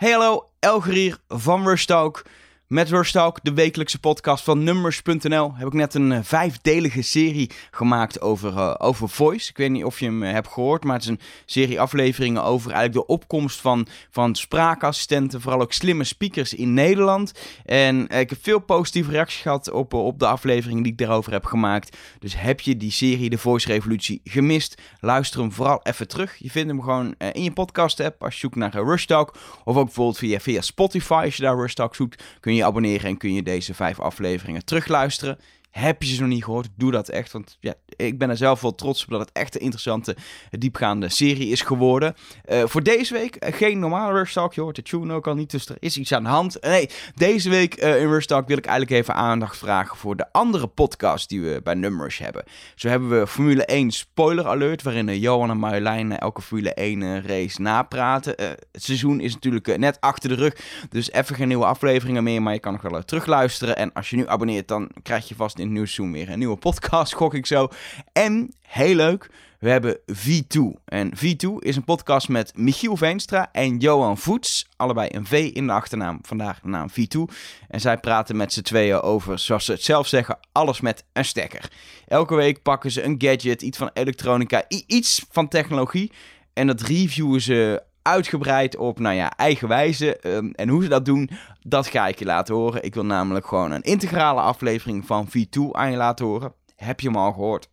Hey hallo, Elger hier van Rushtalk. Met Rushtalk, de wekelijkse podcast van Numbers.nl, heb ik net een uh, vijfdelige serie gemaakt over, uh, over Voice. Ik weet niet of je hem uh, hebt gehoord, maar het is een serie afleveringen over eigenlijk de opkomst van, van spraakassistenten, vooral ook slimme speakers in Nederland. En ik heb veel positieve reacties gehad op, op de afleveringen die ik daarover heb gemaakt. Dus heb je die serie, de Voice Revolutie, gemist? Luister hem vooral even terug. Je vindt hem gewoon in je podcast app als je zoekt naar Rushtalk. Of ook bijvoorbeeld via, via Spotify, als je daar Rushtalk zoekt, kun je abonneren en kun je deze vijf afleveringen terugluisteren. Heb je ze nog niet gehoord? Doe dat echt. Want ja, ik ben er zelf wel trots op dat het echt een interessante, diepgaande serie is geworden. Uh, voor deze week uh, geen normale Rush. Je hoort de tune ook al niet, dus er is iets aan de hand. Nee, deze week in Rush wil ik eigenlijk even aandacht vragen voor de andere podcast die we bij Numbers hebben. Zo hebben we Formule 1 Spoiler Alert, waarin Johan en Marjolein elke Formule 1 race napraten. het seizoen is natuurlijk net achter de rug, dus even geen nieuwe afleveringen meer, maar je kan nog wel terugluisteren. En als je nu abonneert, dan krijg je vast in het nieuwe seizoen weer een nieuwe podcast, gok ik zo. En, heel leuk, we hebben V2. En V2 is een podcast met Michiel Veenstra en Johan Voets. Allebei een V in de achternaam, vandaag de naam V2. En zij praten met z'n tweeën over, zoals ze het zelf zeggen, alles met een stekker. Elke week pakken ze een gadget, iets van elektronica, iets van technologie. En dat reviewen ze uitgebreid op, nou ja, eigen wijze. Um, en hoe ze dat doen, dat ga ik je laten horen. Ik wil namelijk gewoon een integrale aflevering van V2 aan je laten horen. Heb je hem al gehoord?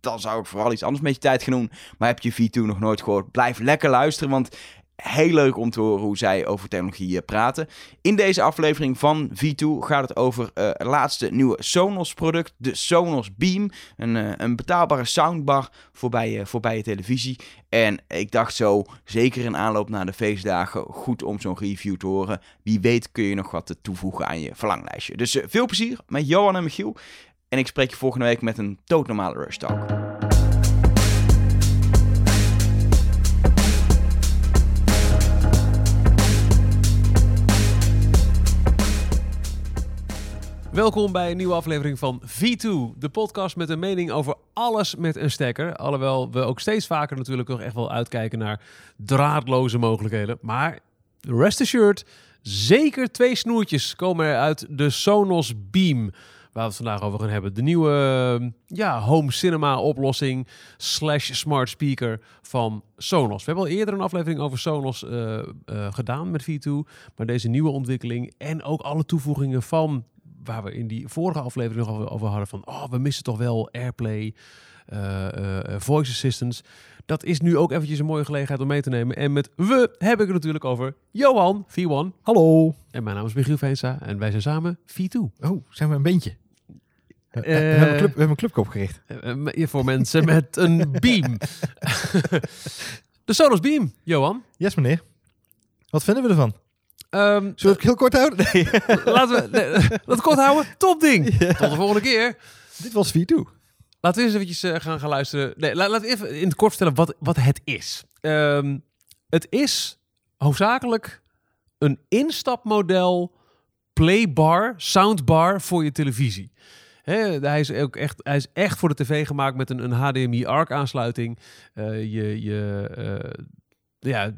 Dan zou ik vooral iets anders met je tijd gaan doen. Maar heb je V2 nog nooit gehoord? Blijf lekker luisteren, want heel leuk om te horen hoe zij over technologie praten. In deze aflevering van V2 gaat het over uh, het laatste nieuwe Sonos product, de Sonos Beam. Een, uh, een betaalbare soundbar voorbij, uh, voorbij je televisie. En ik dacht zo, zeker in aanloop naar de feestdagen, goed om zo'n review te horen. Wie weet kun je nog wat toevoegen aan je verlanglijstje. Dus veel plezier met Johan en Michiel. En ik spreek je volgende week met een doodnormale Rush Talk. Welkom bij een nieuwe aflevering van V2, de podcast met een mening over alles met een stekker. Alhoewel we ook steeds vaker natuurlijk nog echt wel uitkijken naar draadloze mogelijkheden. Maar rest assured, zeker twee snoertjes komen er uit de Sonos Beam. Waar we het vandaag over gaan hebben. De nieuwe ja, home cinema oplossing slash smart speaker van Sonos. We hebben al eerder een aflevering over Sonos uh, uh, gedaan met V2. Maar deze nieuwe ontwikkeling en ook alle toevoegingen van waar we in die vorige aflevering nog over, over hadden van, oh, we missen toch wel AirPlay, uh, uh, voice assistants. Dat is nu ook eventjes een mooie gelegenheid om mee te nemen. En met we heb ik het natuurlijk over Johan, V1. Hallo. En mijn naam is Michiel Veensa en wij zijn samen V2. Oh, zijn we een bandje? Uh, we, hebben een club, we hebben een club opgericht. voor mensen met een beam. de Sonos Beam, Johan. Yes, meneer. Wat vinden we ervan? Um, Zullen we het heel kort houden? Nee. Laten we nee, het kort houden. Top ding. Ja. Tot de volgende keer. Dit was V2. Laten we eens eventjes uh, gaan, gaan luisteren. Nee, laat, laten we even in het kort vertellen wat, wat het is. Um, het is hoofdzakelijk een instapmodel playbar, soundbar voor je televisie. He, hij, is ook echt, hij is echt voor de tv gemaakt met een, een HDMI ARC aansluiting. Uh, je, je, uh, ja,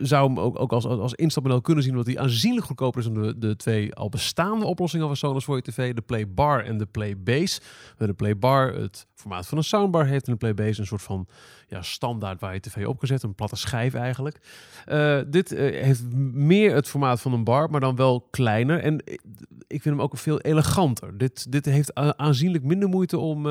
zou hem ook, ook als, als instapmodel kunnen zien, omdat hij aanzienlijk goedkoper is dan de, de twee al bestaande oplossingen van Sonos voor je tv, de Play Bar en de Play Base. De Play Bar het formaat van een soundbar heeft en de Play Base een soort van ja, standaard waar je tv op zetten, een platte schijf eigenlijk. Uh, dit uh, heeft meer het formaat van een bar, maar dan wel kleiner en ik vind hem ook veel eleganter. Dit, dit heeft aanzienlijk minder moeite om...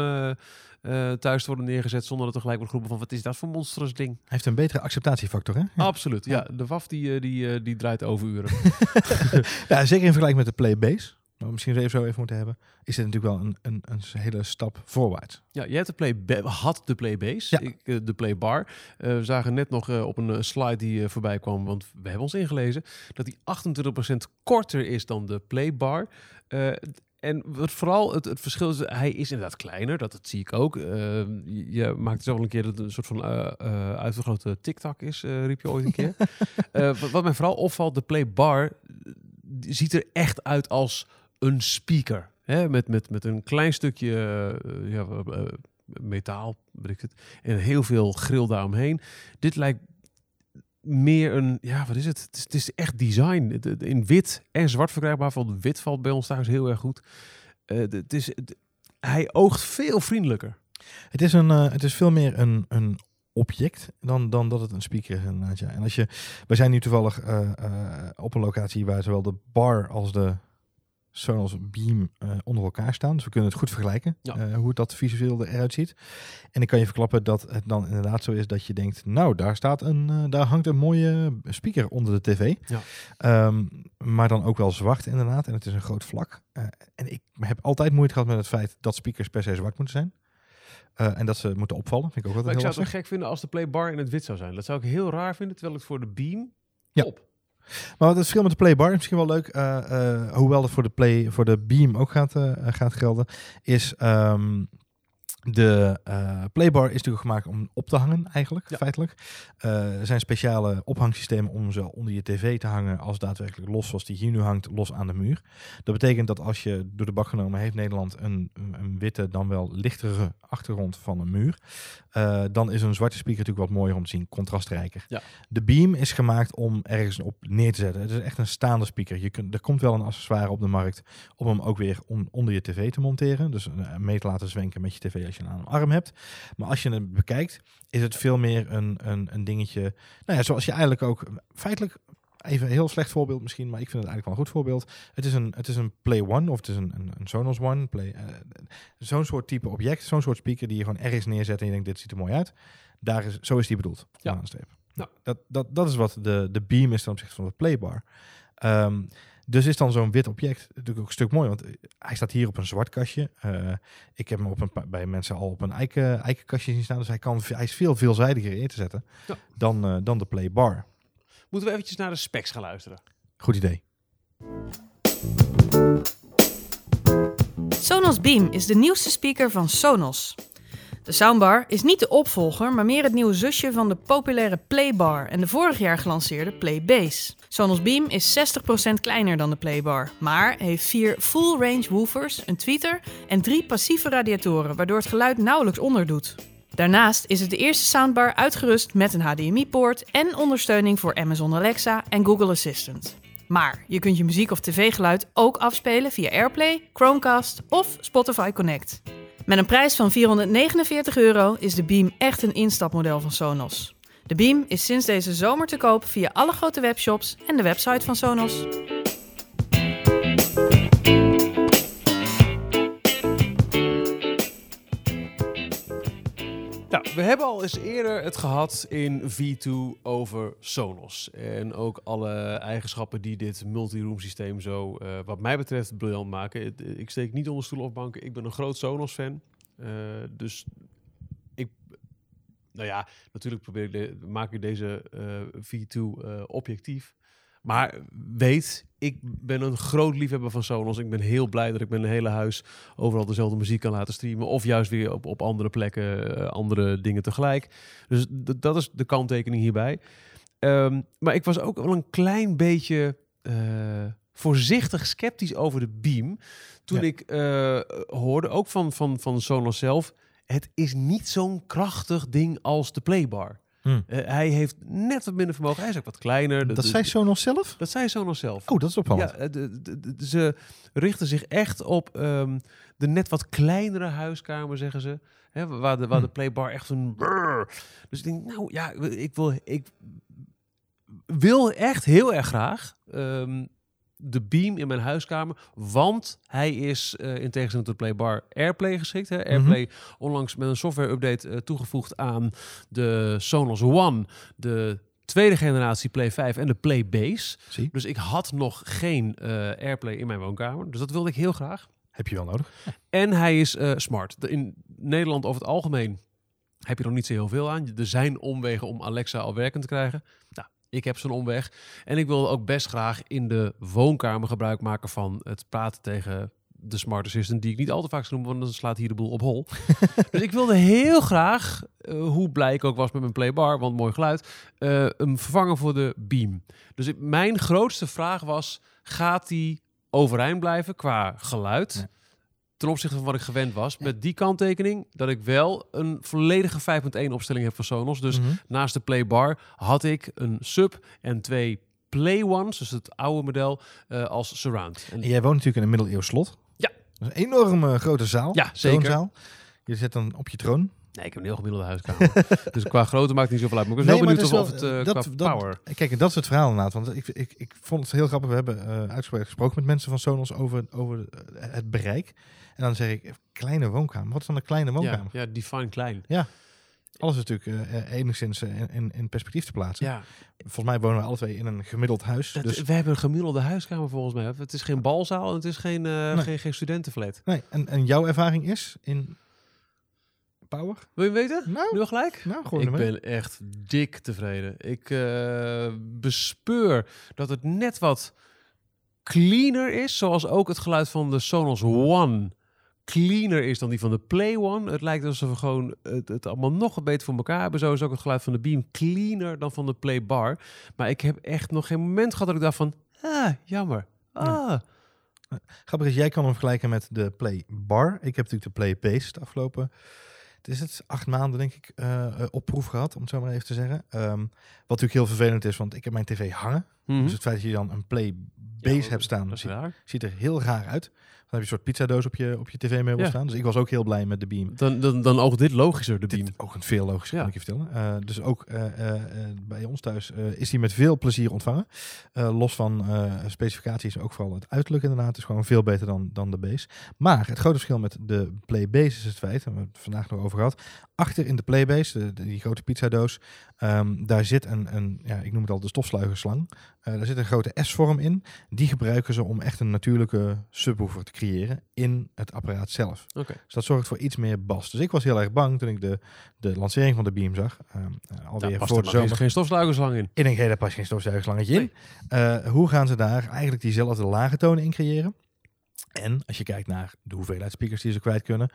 uh, thuis te worden neergezet zonder dat er gelijk wordt geroepen van wat is dat voor monstrous ding. Hij heeft een betere acceptatiefactor, hè? Ja. Absoluut, ja. De WAF die, die, die draait overuren. ja, zeker in vergelijking met de Playbase. Nou, misschien even zo even moeten hebben. Is dit natuurlijk wel een, een, een hele stap voorwaarts. Ja, je hebt de play had de Playbase, ja. Ik, de Playbar. Uh, we zagen net nog uh, op een slide die uh, voorbij kwam, want we hebben ons ingelezen, dat die 28% korter is dan de Playbar. En wat vooral het, het verschil is, hij is inderdaad kleiner, dat, dat zie ik ook. Uh, je maakt zelf al een keer dat het een soort van uh, uh, uitvergrote TikTok is, riep je ooit een keer. wat, wat mij vooral opvalt, de Playbar ziet er echt uit als een speaker. Hè? Met, met, met een klein stukje ja, metaal, weet ik het, en heel veel grill daaromheen. Dit lijkt meer een, ja, wat is het? Het is, echt design. In wit en zwart verkrijgbaar. Want wit valt bij ons thuis heel erg goed. Eh, het- is, het- hij oogt veel vriendelijker. Het is, een, eh, het is veel meer een, een object dan, dan dat het een speaker is. En als je, wij zijn nu toevallig eh, op een locatie waar zowel de bar als de Sonos Beam eh, onder elkaar staan. Dus we kunnen het goed vergelijken Ja. eh, hoe het dat visueel eruit ziet. En ik kan je verklappen dat het dan inderdaad zo is dat je denkt, nou daar staat een, eh, daar hangt een mooie speaker onder de tv. Ja. Ehm, maar dan ook wel zwart inderdaad. En het is een groot vlak. En ik heb altijd moeite gehad met het feit dat speakers per se zwart moeten zijn. En dat ze moeten opvallen. Vind ik ook Maar ik zou het lastig. toch gek vinden als de playbar in het wit zou zijn. Dat zou ik heel raar vinden, terwijl het voor de beam Ja. op. Maar het verschil met de playbar is misschien wel leuk. eh, eh, hoewel dat voor de, play, voor de beam ook gaat, eh, gaat gelden. Is ehm, de eh, playbar is natuurlijk gemaakt om op te hangen eigenlijk, Ja. feitelijk. Eh, er zijn speciale ophangsystemen om ze onder je tv te hangen als daadwerkelijk los zoals die hier nu hangt, los aan de muur. Dat betekent dat als je door de bak genomen heeft Nederland een, een, witte dan wel lichtere achtergrond van een muur. eh, dan is een zwarte speaker natuurlijk wat mooier om te zien, contrastrijker. Ja. De beam is gemaakt om ergens op neer te zetten. Het is echt een staande speaker. Je kunt, er komt wel een accessoire op de markt om hem ook weer om, onder je tv te monteren. Dus mee te laten zwenken met je tv als je een aan een arm hebt. Maar als je het bekijkt, is het veel meer een, een, een dingetje. Nou ja, zoals je eigenlijk ook feitelijk. Even een heel slecht voorbeeld misschien, maar ik vind het eigenlijk wel een goed voorbeeld. Het is een, het is een Play One of het is een, een, een Sonos One. Play, eh, zo'n soort type object, zo'n soort speaker die je gewoon ergens neerzet en je denkt, dit ziet er mooi uit. Daar is, zo is die bedoeld. Ja. Ja. Dat, dat, dat is wat de, de beam is ten opzichte van de playbar. Ehm, dus is dan zo'n wit object natuurlijk ook een stuk mooi, want eh, hij staat hier op een zwart kastje. Eh, ik heb hem op een, bij mensen al op een eiken, eikenkastje zien staan, dus hij, kan, hij is veel veelzijdiger in te zetten Ja. dan, eh, dan de playbar. Moeten we eventjes naar de specs gaan luisteren. Goed idee. Sonos Beam is de nieuwste speaker van Sonos. De soundbar is niet de opvolger, maar meer het nieuwe zusje van de populaire Playbar en de vorig jaar gelanceerde Playbase. Sonos Beam is 60% kleiner dan de Playbar, maar heeft vier full-range woofers, een tweeter en drie passieve radiatoren, waardoor het geluid nauwelijks onderdoet. Daarnaast is het de eerste soundbar uitgerust met een HDMI-poort en ondersteuning voor Amazon Alexa en Google Assistant. Maar je kunt je muziek of tv-geluid ook afspelen via AirPlay, Chromecast of Spotify Connect. Met een prijs van 449 euro is de Beam echt een instapmodel van Sonos. De Beam is sinds deze zomer te koop via alle grote webshops en de website van Sonos. Nou, we hebben al eens eerder het gehad in V2 over Sonos. En ook alle eigenschappen die dit multi-room systeem zo, eh, wat mij betreft, briljant maken. Het- Ik steek niet onder stoel of banken. Ik ben een groot Sonos-fan. Eh, dus ik, nou ja, natuurlijk probeer ik de, maak ik deze eh, V2 eh, objectief. Maar weet, ik ben een groot liefhebber van Sonos. Ik ben heel blij dat ik mijn hele huis overal dezelfde muziek kan laten streamen. Of juist weer op, op andere plekken eh, andere dingen tegelijk. Dus dat is de kanttekening hierbij. Ehm, maar ik was ook wel een klein beetje eh, voorzichtig sceptisch over de Beam. Toen Ja. ik eh, hoorde, ook van, van, van Sonos zelf... het is niet zo'n krachtig ding als de Playbar. Hmm. Eh, hij heeft net wat minder vermogen. Hij is ook wat kleiner. Dat de- zei Sonos zelf? dat zei Sonos zelf. Oh, dat is opvallend. Ja, de, de- de- ze richten zich echt op ehm, de net wat kleinere huiskamer, zeggen ze. Hè, waar de, waar Hm. de playbar echt een... brrr. Dus ik denk, nou ja, ik wil, ik wil echt heel erg graag ehm, de Beam in mijn huiskamer. Want hij is eh, in tegenstelling tot de Playbar Airplay geschikt. Hè. Airplay onlangs met een software-update eh, toegevoegd aan de Sonos One. De tweede generatie Play 5 en de Play Base. Zie, Dus ik had nog geen eh, AirPlay in mijn woonkamer. Dus dat wilde ik heel graag. heb je wel nodig. En hij is smart. De- in Nederland over het algemeen heb je nog niet zo heel veel aan. Er zijn omwegen om Alexa al werkend te krijgen. Nou, ik heb zo'n omweg. En ik wil ook best graag in de woonkamer gebruik maken van het praten tegen de smart assistant, die ik niet al te vaak zou noemen, want dan slaat hier de boel op hol. dus ik wilde heel graag, eh, hoe blij ik ook was met mijn playbar, want mooi geluid, eh hem vervangen voor de Beam. Dus ik- mijn grootste vraag was, gaat die overeind blijven qua geluid? Ja. Ten opzichte van wat ik gewend was. Met die kanttekening dat ik wel een volledige 5.1 opstelling heb van Sonos. Dus Mhm. naast de Playbar had ik een sub en twee Play Ones, dus het oude model, eh, als surround. En, jij woont natuurlijk in een middeleeuws slot. Ja. Dat is een enorme grote zaal. Ja, zeker. Troonzaal. Je zit dan op je troon. nee, ik heb een heel gemiddelde huiskamer. dus qua grootte maakt het niet zoveel uit. Maar ik was Nee, wel maar benieuwd of, het eh, dat- qua dat- power... Kijk, en dat is het verhaal inderdaad. Want ik, ik, ik vond het heel grappig. We hebben eh uitgesproken gesproken met mensen van Sonos over, over eh, het bereik. En dan zeg ik, kleine woonkamer. Wat is dan een kleine Ja, woonkamer? ja, define klein. Alles is natuurlijk eh, eh, enigszins eh, in, in perspectief te plaatsen. Ja, Volgens mij wonen we alle twee in een gemiddeld huis. dus, we hebben een gemiddelde huiskamer volgens mij. Het is geen balzaal en het is geen, eh, Nee. geen, geen studentenflat. nee, en, en jouw ervaring is in Power? Wil je weten? Nou, Nu al gelijk? nou gewoon ik ben echt dik tevreden. Ik bespeur dat het net wat cleaner is, zoals ook het geluid van de Sonos One cleaner is dan die van de Play One. Het lijkt alsof we gewoon het, het allemaal nog wat beter voor elkaar hebben. Zo is ook het geluid van de Beam cleaner dan van de Play Bar. Maar ik heb echt nog geen moment gehad dat ik dacht van, ah, jammer. Ah, Grappig is, jij kan hem vergelijken met de Play Bar. Ik heb natuurlijk de Play Base afgelopen, het is het, acht maanden denk ik, eh, op proef gehad, om het zo maar even te zeggen. Ehm, wat natuurlijk heel vervelend is, want ik heb mijn tv hangen. mhm. Dus het feit dat je dan een Play Ja, Base hebt staan, ziet er heel raar uit. Dan heb je een soort pizzadoos op je, op je tv-meubel Ja. staan. Dus ik was ook heel blij met de Beam. Dan, dan, dan oogt dit logischer, de Beam. Dit ook een veel logischer, Ja. kan ik je vertellen. Eh, dus ook eh, eh, bij ons thuis is die met veel plezier ontvangen. Los van specificaties, ook vooral het uiterlijk inderdaad. is gewoon veel beter dan, dan de base. Maar het grote verschil met de Playbase is het feit, en we hebben het vandaag nog over gehad. Achter in de Playbase, de, de- die grote pizzadoos, ehm, daar zit een, een, ja, ik noem het al de stofzuigerslang. Eh, daar zit een grote S-vorm in. Die gebruiken ze om echt een natuurlijke subwoofer te creëren in het apparaat zelf. Oké. Dus dat zorgt voor iets meer bas. Dus ik was heel erg bang toen ik de, de lancering van de Beam zag. eh, alweer Daar past voor er de zomer. geen stofsluikerslang in. Ik denk, hé, daar past geen stofzuigerslangetje in. Eh, hoe gaan ze daar eigenlijk diezelfde lage tonen in creëren? En als je kijkt naar de hoeveelheid speakers die ze kwijt kunnen,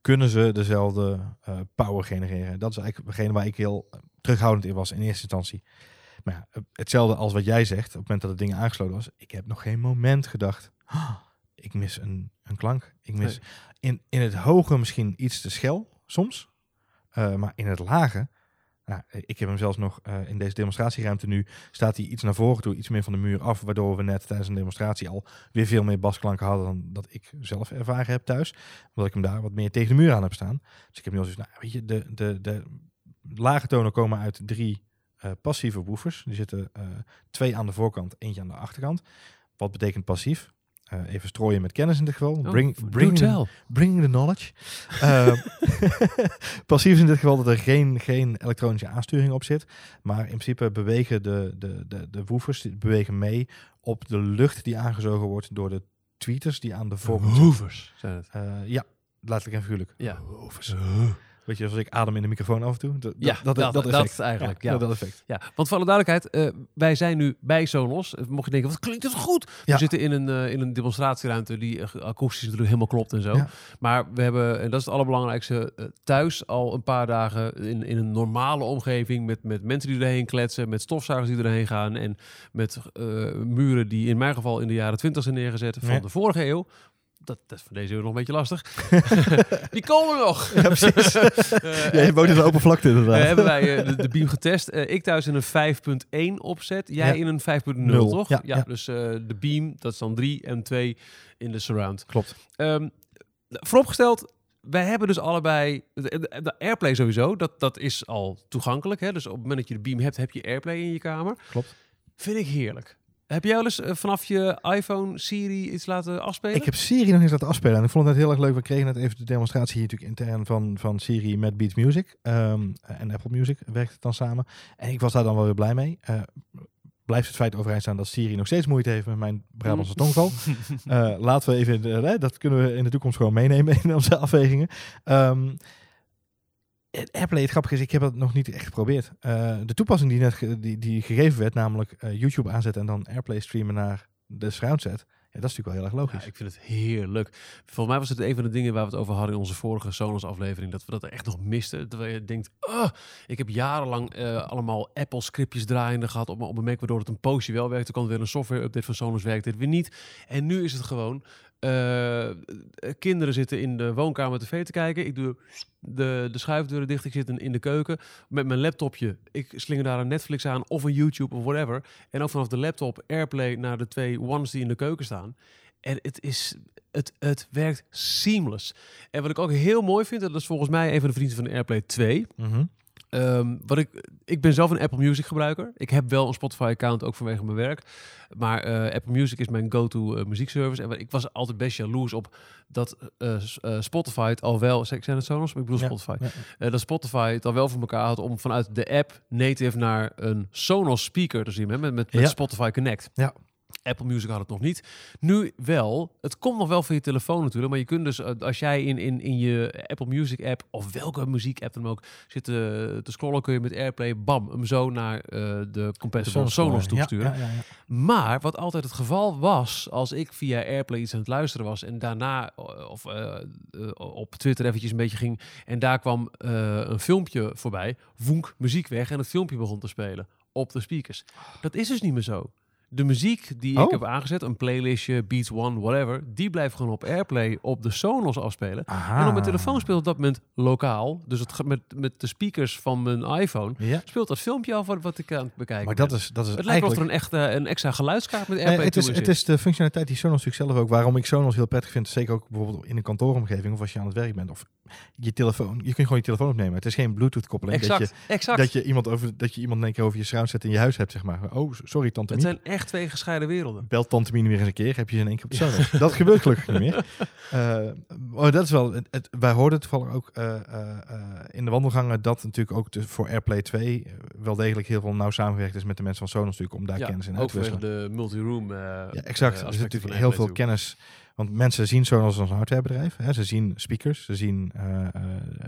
kunnen ze dezelfde eh, power genereren. Dat is eigenlijk degene waar ik heel terughoudend in was in eerste instantie. Maar ja, eh, hetzelfde als wat jij zegt, op het moment dat het ding aangesloten was. Ik heb nog geen moment gedacht, "Ah, ik mis een, een klank. Ik mis in, in het hoge misschien iets te schel, soms. Eh, maar in het lage, nou, ik heb hem zelfs nog eh, in deze demonstratieruimte nu, staat hij iets naar voren toe, iets meer van de muur af, waardoor we net tijdens een demonstratie al weer veel meer basklanken hadden dan dat ik zelf ervaren heb thuis. Omdat ik hem daar wat meer tegen de muur aan heb staan. Dus ik heb nu al zoiets, nou, weet je, de, de, de lage tonen komen uit drie eh, passieve woofers. Die zitten eh, twee aan de voorkant, eentje aan de achterkant. Wat betekent passief? Eh, even strooien met kennis in dit geval. Oh, Bring, bring, bring the knowledge. Eh, passief is in dit geval dat er geen, geen elektronische aansturing op zit. Maar in principe bewegen de, de, de, de woofers die bewegen mee op de lucht die aangezogen wordt door de tweeters die aan de voorkant zijn het. Eh, ja, letterlijk en figuurlijk. Ja. Weet je, zoals ik adem in de microfoon af en toe. Dat, Ja, dat, dat, effect. eigenlijk. Ja, Ja, dat effect. Ja, want voor alle duidelijkheid, eh, wij zijn nu bij Sonos. Eh, Mocht je denken, wat klinkt het goed? Ja. We zitten in een, eh, in een demonstratieruimte die akoestisch natuurlijk helemaal klopt en zo. Ja. Maar we hebben, en dat is het allerbelangrijkste, thuis al een paar dagen in, in een normale omgeving met, met mensen die erheen kletsen, met stofzuigers die erheen gaan en met muren die in mijn geval in de jaren twintig zijn neergezet van de vorige eeuw. Dat, dat is van deze eeuw nog een beetje lastig. die komen nog. Ja, precies. Eh, ja, je woont in de open vlakte inderdaad. eh, hebben wij eh, de, de beam getest. Ik thuis in een 5.1 opzet. Jij Ja. in een 5.0, Nul. toch? Ja, ja. Dus de beam, dat is dan 3 en 2 in de surround. Klopt. Ehm, vooropgesteld, wij hebben dus allebei... De Airplay sowieso, dat, dat is al toegankelijk. Hè? Dus op het moment dat je de beam hebt, heb je Airplay in je kamer. Klopt. Vind ik heerlijk. Heb jij wel eens eh, vanaf je iPhone Siri iets laten afspelen? Ik heb Siri nog eens laten afspelen. En ik vond het net heel erg leuk. We kregen net even de demonstratie hier natuurlijk intern van, van Siri met Beats Music. ehm, en Apple Music werkt het dan samen. En ik was daar dan wel weer blij mee. Eh, blijft het feit overeind staan dat Siri nog steeds moeite heeft met mijn Brabantse tongval. Eh, laten we even, dat kunnen we in de toekomst gewoon meenemen in onze afwegingen. Ehm het Airplay, het grappige is, ik heb het nog niet echt geprobeerd. Eh, de toepassing die net die, die gegeven werd, namelijk eh, YouTube aanzetten en dan Airplay streamen naar de surround set. Ja, dat is natuurlijk wel heel erg logisch. Ja, ik vind het heerlijk. Volgens mij was het een van de dingen waar we het over hadden in onze vorige Sonos aflevering. Dat we dat echt nog misten. Terwijl je denkt, "Ah, ik heb jarenlang eh, allemaal Apple scriptjes draaiende gehad op, mijn- op mijn Mac. Waardoor het een poosje wel werkte. Toen kwam er weer een software update van Sonos werkte het weer niet. En nu is het gewoon Eh, kinderen zitten in de woonkamer tv te kijken. Ik doe de, de schuifdeuren dicht. Ik zit in, in de keuken met mijn laptopje. Ik slinger daar een Netflix aan of een YouTube of whatever. En ook vanaf de laptop Airplay naar de twee ones die in de keuken staan. En het is... Het, het werkt seamless. En wat ik ook heel mooi vind, en dat is volgens mij een van de vrienden van de Airplay 2. Mhm. Ehm, wat ik, ik ben zelf een Apple Music gebruiker. Ik heb wel een Spotify account ook vanwege mijn werk. Maar eh, Apple Music is mijn go-to eh, muziekservice. En ik was altijd best jaloers op dat eh, Spotify het al wel... Zijn het Sonos? Ik bedoel Ja, Spotify. ja. Dat Spotify het al wel voor elkaar had om vanuit de app native naar een Sonos speaker te zien. Hè, met, met, met Ja. Spotify Connect. Ja. Apple Music had het nog niet. Nu wel. Het komt nog wel van je telefoon natuurlijk. Maar je kunt dus, eh, als jij in, in, in je Apple Music app of welke muziek app dan ook zit te, te scrollen, kun je met Airplay, bam, hem zo naar eh, de compatible Sonos, ja, toesturen. Ja, ja, ja. Maar wat altijd het geval was, als ik via Airplay iets aan het luisteren was en daarna eh, of eh, eh, op Twitter eventjes een beetje ging en daar kwam eh, een filmpje voorbij, woenk, muziek weg en het filmpje begon te spelen op de speakers. Dat is dus niet meer zo. De muziek die ik Oh. heb aangezet, een playlistje, Beats One, whatever, die blijft gewoon op Airplay op de Sonos afspelen. Aha. En op mijn telefoon speelt op dat moment lokaal, dus het met, met de speakers van mijn iPhone, Ja, speelt dat filmpje af wat, wat ik aan het bekijken maar ben. dat is, dat is Het lijkt wel of er een, echte, een extra geluidskaart met Nee, Airplay het, is, het is de functionaliteit die Sonos natuurlijk zelf ook, waarom ik Sonos heel prettig vind, zeker ook bijvoorbeeld in een kantooromgeving of als je aan het werk bent of je telefoon, je kunt gewoon je telefoon opnemen. Het is geen Bluetooth koppeling Exact, dat je, exact. dat je iemand over dat je iemand in één keer over je surround set in je huis hebt zeg maar. Oh, sorry tante het zijn echt twee gescheiden werelden. Belt tante Mie weer eens een keer, heb je ze in één keer op de. Dat gebeurt gelukkig niet meer. Eh, maar dat is wel, het, wij hoorden toevallig ook eh, eh, in de wandelgangen dat natuurlijk ook de, voor AirPlay 2 eh, wel degelijk heel veel nauw samengewerkt is met de mensen van Sonos natuurlijk om daar ja, kennis in ook uit te wisselen. de multi-room Ja, exact. er zit aspecten natuurlijk heel veel kennis. Want mensen zien Sonos als een hardwarebedrijf. Hè. Ze zien speakers, ze zien eh, eh,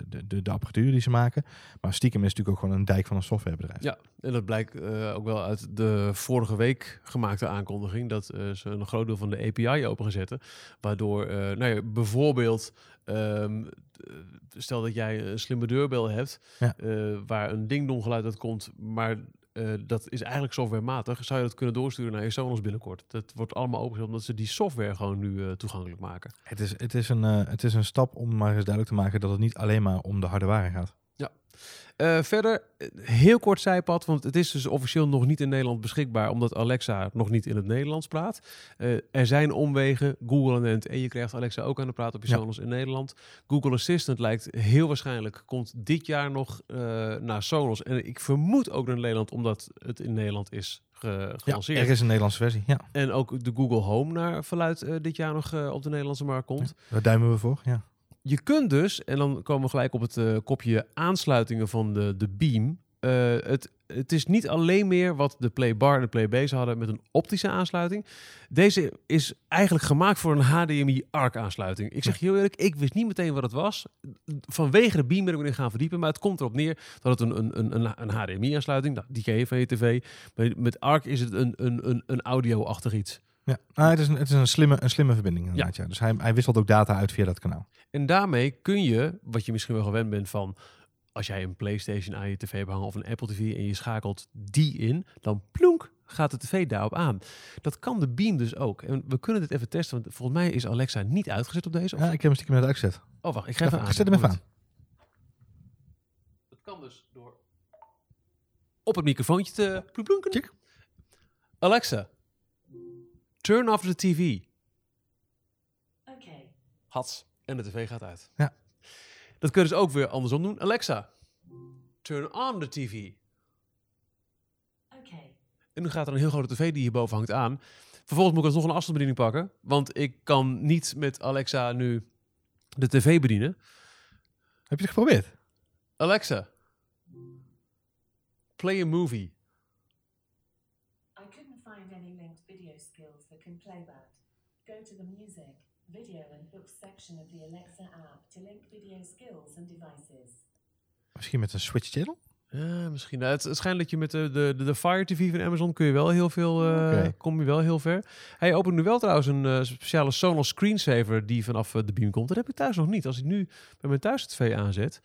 de, de, de apparatuur die ze maken. Maar stiekem is het natuurlijk ook gewoon een dijk van een softwarebedrijf. Ja, en dat blijkt eh, ook wel uit de vorige week gemaakte aankondiging dat ze een groot deel van de API open gaan zetten. Waardoor, nou ja, bijvoorbeeld, ehm, eh, stel dat jij een slimme deurbel hebt Ja. waar een ding-dong geluid uit komt, maar eh, dat is eigenlijk softwarematig, zou je dat kunnen doorsturen naar je Sonos binnenkort. Dat wordt allemaal opengezet omdat ze die software gewoon nu eh, toegankelijk maken. Het, is, het, is een, eh, het is een stap om maar eens duidelijk te maken dat het niet alleen maar om de hardware gaat. Eh, verder, heel kort zijpad, want het is dus officieel nog niet in Nederland beschikbaar, omdat Alexa nog niet in het Nederlands praat. Eh, er zijn omwegen, Google en en je krijgt Alexa ook aan de praat op je Ja. Sonos in Nederland. Google Assistant lijkt heel waarschijnlijk, komt dit jaar nog eh, naar Sonos. En ik vermoed ook naar Nederland, omdat het in Nederland is ge Ja, gelanceerd. er is een Nederlandse versie. Ja, En ook de Google Home naar verluid dit jaar nog op de Nederlandse markt komt. daar duimen we voor. Ja. Je kunt dus, en dan komen we gelijk op het eh, kopje aansluitingen van de, de Beam. Eh, het, het is niet alleen meer wat de Play Bar en de Play Base hadden met een optische aansluiting. Deze is eigenlijk gemaakt voor een HDMI ARC aansluiting. Ik zeg heel eerlijk, ik wist niet meteen wat het was. Vanwege de Beam ben ik erin gaan verdiepen. Maar het komt erop neer dat het een, een, een, een, HDMI aansluiting, nou, die ken je van je tv. Met ARC is het een, een, een, een audio-achtig iets. Ja. Ah, het is, een, het is een, slimme, een slimme verbinding inderdaad. Ja. Dus hij, hij wisselt ook data uit via dat kanaal. En daarmee kun je, wat je misschien wel gewend bent van als jij een PlayStation aan je tv hebt hangen of een Apple TV en je schakelt die in, dan plonk gaat de tv daarop aan. Dat kan de Beam dus ook. En we kunnen dit even testen, want volgens mij is Alexa niet uitgezet op deze. Of... Ja, ik heb hem stiekem net uitgezet. Oh, wacht, ik ga even Ja, aan. zet hem even Moment. Het kan dus door op het microfoontje te ploeploenken. Alexa, turn off the TV. Okay. Hats. En de tv gaat uit. Ja. Dat kun je dus ook weer andersom doen. Alexa, turn on the TV. Okay. En nu gaat er een heel grote tv die hierboven hangt aan. Vervolgens moet ik nog een afstandsbediening pakken. Want ik kan niet met Alexa nu de tv bedienen. Heb je het geprobeerd? Alexa, play a movie. I couldn't find any linked video skills that can play that. Go to the music, video and books section of the Alexa app to link video skills and devices. Misschien met een switch channel? Ja, misschien. Nou, het, het schijnt dat je met de, de, de, Fire TV van Amazon kun je wel heel veel, eh, kom je wel heel ver. Hij opent nu wel trouwens een eh, speciale Sonos screensaver die vanaf eh, de beam komt. Dat heb ik thuis nog niet. Als ik nu bij mijn thuis tv aanzet,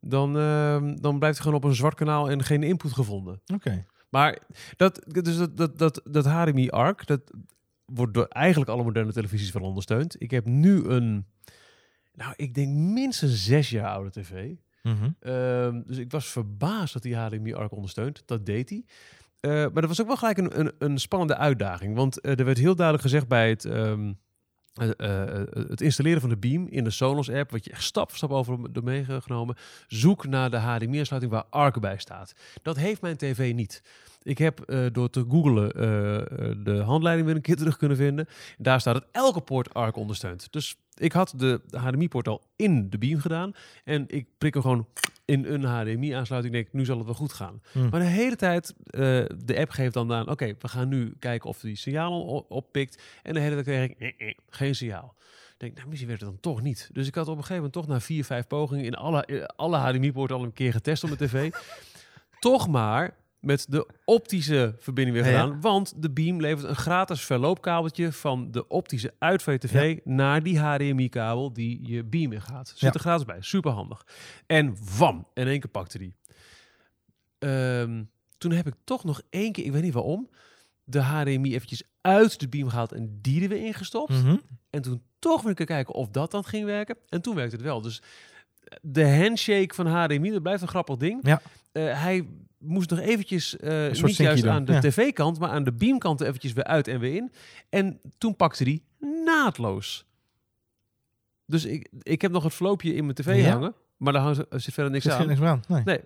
dan, ehm, dan blijft hij gewoon op een zwart kanaal en geen input gevonden. Oké. Maar dat, dus dat, dat, dat, dat HDMI ARC, dat, wordt door eigenlijk alle moderne televisies wel ondersteund. Ik heb nu een, nou, ik denk minstens zes jaar oude tv. Mhm. Ehm, dus ik was verbaasd dat hij HDMI-ARC ondersteunt. Dat deed hij. Eh, maar dat was ook wel gelijk een, een, een spannende uitdaging. Want eh, er werd heel duidelijk gezegd bij het, ehm, eh, eh, eh, het installeren van de Beam in de Sonos-app, wat je echt stap voor stap over door meegenomen, zoek naar de HDMI-aansluiting waar ARC bij staat. Dat heeft mijn tv niet. Ik heb door te googlen de handleiding weer een keer terug kunnen vinden. Daar staat dat elke poort ARC ondersteunt. Dus ik had de HDMI-poort al in de Beam gedaan. En ik prik hem gewoon in een HDMI-aansluiting. Ik denk, nu zal het wel goed gaan. Hmm. Maar de hele tijd, eh, de app geeft dan aan... Oké, we gaan nu kijken of die signalen o- oppikt. En de hele tijd kreeg ik eh, eh, geen signaal. Ik denk, nou, misschien werd het dan toch niet. Dus ik had op een gegeven moment toch na vier, vijf pogingen... in alle, alle HDMI-poorten al een keer getest op mijn tv. toch maar met de optische verbinding weer Ja, ja. gedaan. Want de Beam levert een gratis verloopkabeltje van de optische uit van je tv naar die HDMI-kabel die je Beam in gaat. Zit er gratis bij. Super handig. En wam, in één keer pakte die. Ehm, toen heb ik toch nog één keer, ik weet niet waarom, de HDMI eventjes uit de Beam gehaald en die er weer ingestopt. Mhm. En toen toch weer een keer kijken of dat dan ging werken. En toen werkte het wel. Dus de handshake van HDMI, dat blijft een grappig ding. Ja. Eh, hij moest nog eventjes, eh, niet juist aan de ja. tv-kant, maar aan de beamkant eventjes weer uit en weer in. En toen pakte hij naadloos. Dus ik, ik heb nog het verloopje in mijn tv Ja? hangen, maar daar hangt, zit verder niks Zit aan. niks aan. Nee.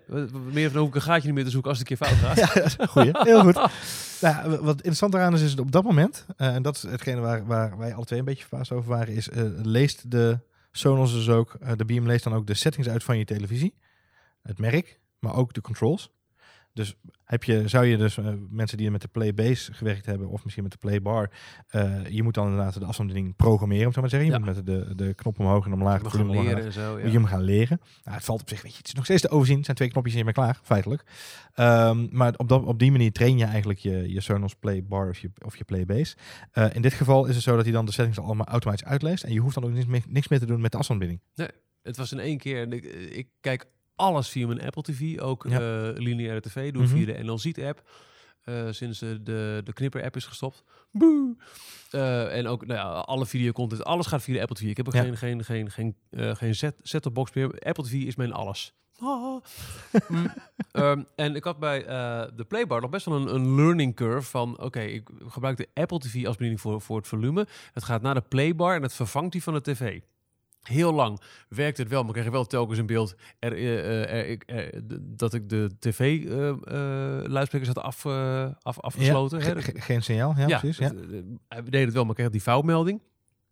Meer van hoef ik een gaatje niet meer te zoeken als het een keer fout gaat. Ja, goeie. Heel goed. Nou, wat interessant eraan is, is op dat moment, eh, en dat is hetgene waar, waar wij alle twee een beetje verbaasd over waren, is eh, leest de Sonos dus ook, de Beam leest dan ook de settings uit van je televisie, het merk, maar ook de controls. Dus heb je, zou je dus eh, mensen die met de Playbase gewerkt hebben, of misschien met de Playbar, eh je moet dan inderdaad de afstandsbediening programmeren, om zo maar te zeggen. Je Ja. moet met de, de knop omhoog en omlaag, gaan omlaag en leren en zo. moet Ja. je hem gaan leren. Nou, het valt op zich, weet je, het is nog steeds te overzien. Het zijn twee knopjes en je bent klaar, feitelijk. Ehm, maar op, dat, op die manier train je eigenlijk je, je Sonos Play Bar of je, of je Playbase. Eh in dit geval is het zo dat hij dan de settings allemaal automatisch uitleest. En je hoeft dan ook niks meer, niks meer te doen met de afstandsbediening. Het was in één keer. ik kijk alles via mijn Apple TV, ook Ja. eh, lineaire tv. Doe Mhm. via de NLZ-app. eh, sinds de, de Knipper-app is gestopt. Boe! Eh, en ook nou ja, alle videocontent, alles gaat via de Apple TV. Ik heb ook Ja. geen, geen, geen, geen, eh, geen set, set-top box meer. Apple TV is mijn alles. Ah. Mm. Ehm, en ik had bij de Playbar nog best wel een, een learning curve van... oké, ik gebruik de Apple TV als bediening voor, voor het volume. Het gaat naar de Playbar en het vervangt die van de tv. Heel lang werkte het wel, maar kreeg ik wel telkens in beeld er, eh, eh, er, er- dat ik de tv-luidsprekers had af, eh, af, afgesloten. Ja, hè. ge- ge- geen signaal, ja, precies. Ja. het, eh, hij deed het wel, maar ik kreeg die foutmelding.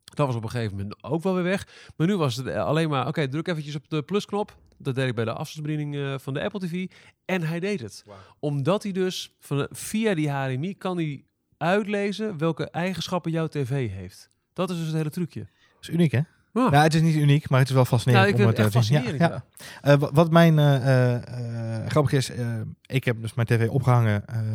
Dat was op een gegeven moment ook wel weer weg. Maar nu was het eh, alleen maar, oké, druk eventjes op de plusknop. Dat deed ik bij de afstandsbediening eh, van de Apple TV. En hij deed het. Omdat hij dus van, via die HDMI kan hij uitlezen welke eigenschappen jouw tv heeft. Dat is dus het hele trucje. Dat is uniek, hè? Oh. Ja, het is niet uniek, maar het is wel fascinerend. Nou, om het echt te zien. fascinerend, Ja, Eh, wa- wat mijn eh, eh, eh, grappig is, eh, ik heb dus mijn tv opgehangen eh, eh,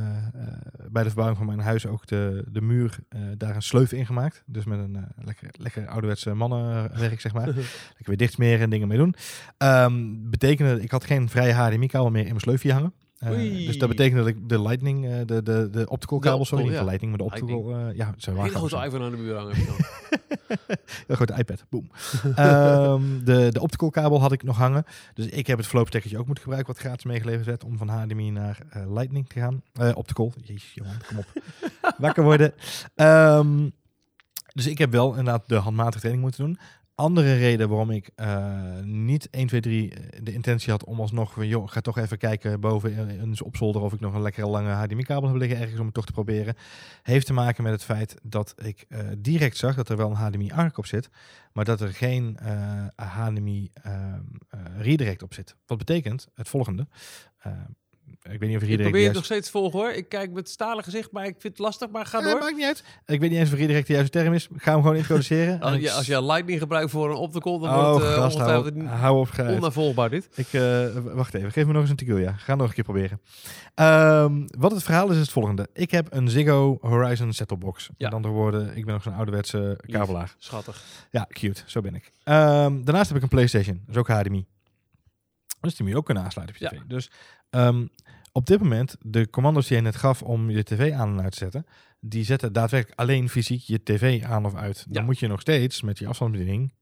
bij de verbouwing van mijn huis ook de, de muur eh, daar een sleuf in gemaakt. Dus met een eh, lekker, lekker ouderwetse mannenwerk, zeg maar. lekker weer dichtsmeren en dingen mee doen. Ehm betekende, ik had geen vrije HDMI-kabel meer in mijn sleufje hangen. Eh, dus dat betekende dat ik de lightning, eh, de, de, de optical kabel, sorry, optical, niet ja. de lightning, maar de optical, eh, ja, hele waren grote iPhone aan de muur hangen. Heel grote iPad, boom. Ehm, de, de optical kabel had ik nog hangen. Dus ik heb het verloopstekkertje ook moeten gebruiken wat gratis meegeleverd werd om van HDMI naar eh, Lightning te gaan. Eh, optical, jezus Johan, kom op. Wakker worden. Ehm, dus ik heb wel inderdaad de handmatige training moeten doen. Andere reden waarom ik eh, niet 1, 2, 3 de intentie had om alsnog joh, ga toch even kijken boven in, in op zolder of ik nog een lekkere lange HDMI-kabel heb liggen ergens om het toch te proberen, heeft te maken met het feit dat ik eh, direct zag dat er wel een HDMI-ARC op zit, maar dat er geen eh, HDMI ehm, eh, op zit. Wat betekent het volgende. Ik weet niet of Ik probeer het juist- nog steeds te volgen hoor. Ik kijk met stalen gezicht, maar ik vind het lastig. Maar ga Eh, door. maakt niet uit. Ik weet niet eens of redirect de juiste term is. Ik ga hem gewoon introduceren. Als je, ik- als je Lightning gebruikt voor een optical, dan Oh, wordt het uh, gast, hou op, op, ga uit. onnavolgbaar dit. Ik, eh, wacht even, geef me nog eens een tequila. Ga nog een keer proberen. Ehm, wat het verhaal is, is het volgende. Ik heb een Ziggo Horizon set-top box. Ja. Met andere woorden, ik ben nog zo'n ouderwetse kabelaar. Schattig. Ja, cute. Zo ben ik. Ehm, daarnaast heb ik een PlayStation. Dat is ook HDMI. Dus die moet je ook kunnen aansluiten op je Ja. tv. Dus ehm, op dit moment, de commando's die je net gaf om je tv aan en uit te zetten, die zetten daadwerkelijk alleen fysiek je tv aan of uit. Dan Ja. moet je nog steeds met je afstandsbediening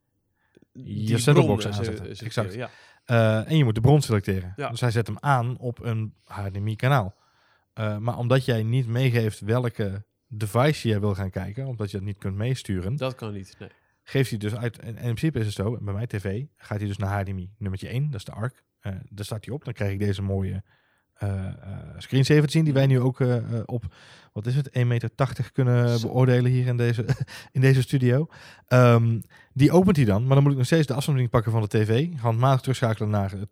Die je setupbox aanzetten. Exact. Ja. eh, en je moet de bron selecteren. Ja. Dus hij zet hem aan op een HDMI-kanaal. Eh, maar omdat jij niet meegeeft welke device je wil gaan kijken, omdat je dat niet kunt meesturen, Dat kan niet. Nee. geeft hij dus uit. En, in principe is het zo, bij mijn tv gaat hij dus naar HDMI nummertje 1, dat is de ARC. Eh daar staat hij op, dan krijg ik deze mooie screensaver te zien, die wij nu ook eh, eh, op, wat is het, 1,80 meter kunnen beoordelen hier in deze, in deze studio. Ehm, die opent hij dan, maar dan moet ik nog steeds de afstandsbediening pakken van de tv, handmatig terugschakelen naar het-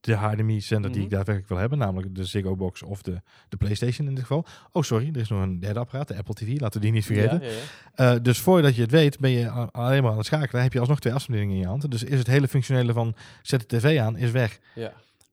de HDMI-zender die ik Mhm. daadwerkelijk wil hebben, namelijk de Ziggo Box of de, de PlayStation in dit geval. Oh, sorry, er is nog een derde apparaat, de Apple TV, laten we die niet vergeten. Ja, ja, ja. Eh, dus voordat je het weet, ben je alleen maar aan het schakelen. Heb je alsnog twee afstandsbedieningen in je hand. Dus is het hele functionele van zet de tv aan, is weg. Ja.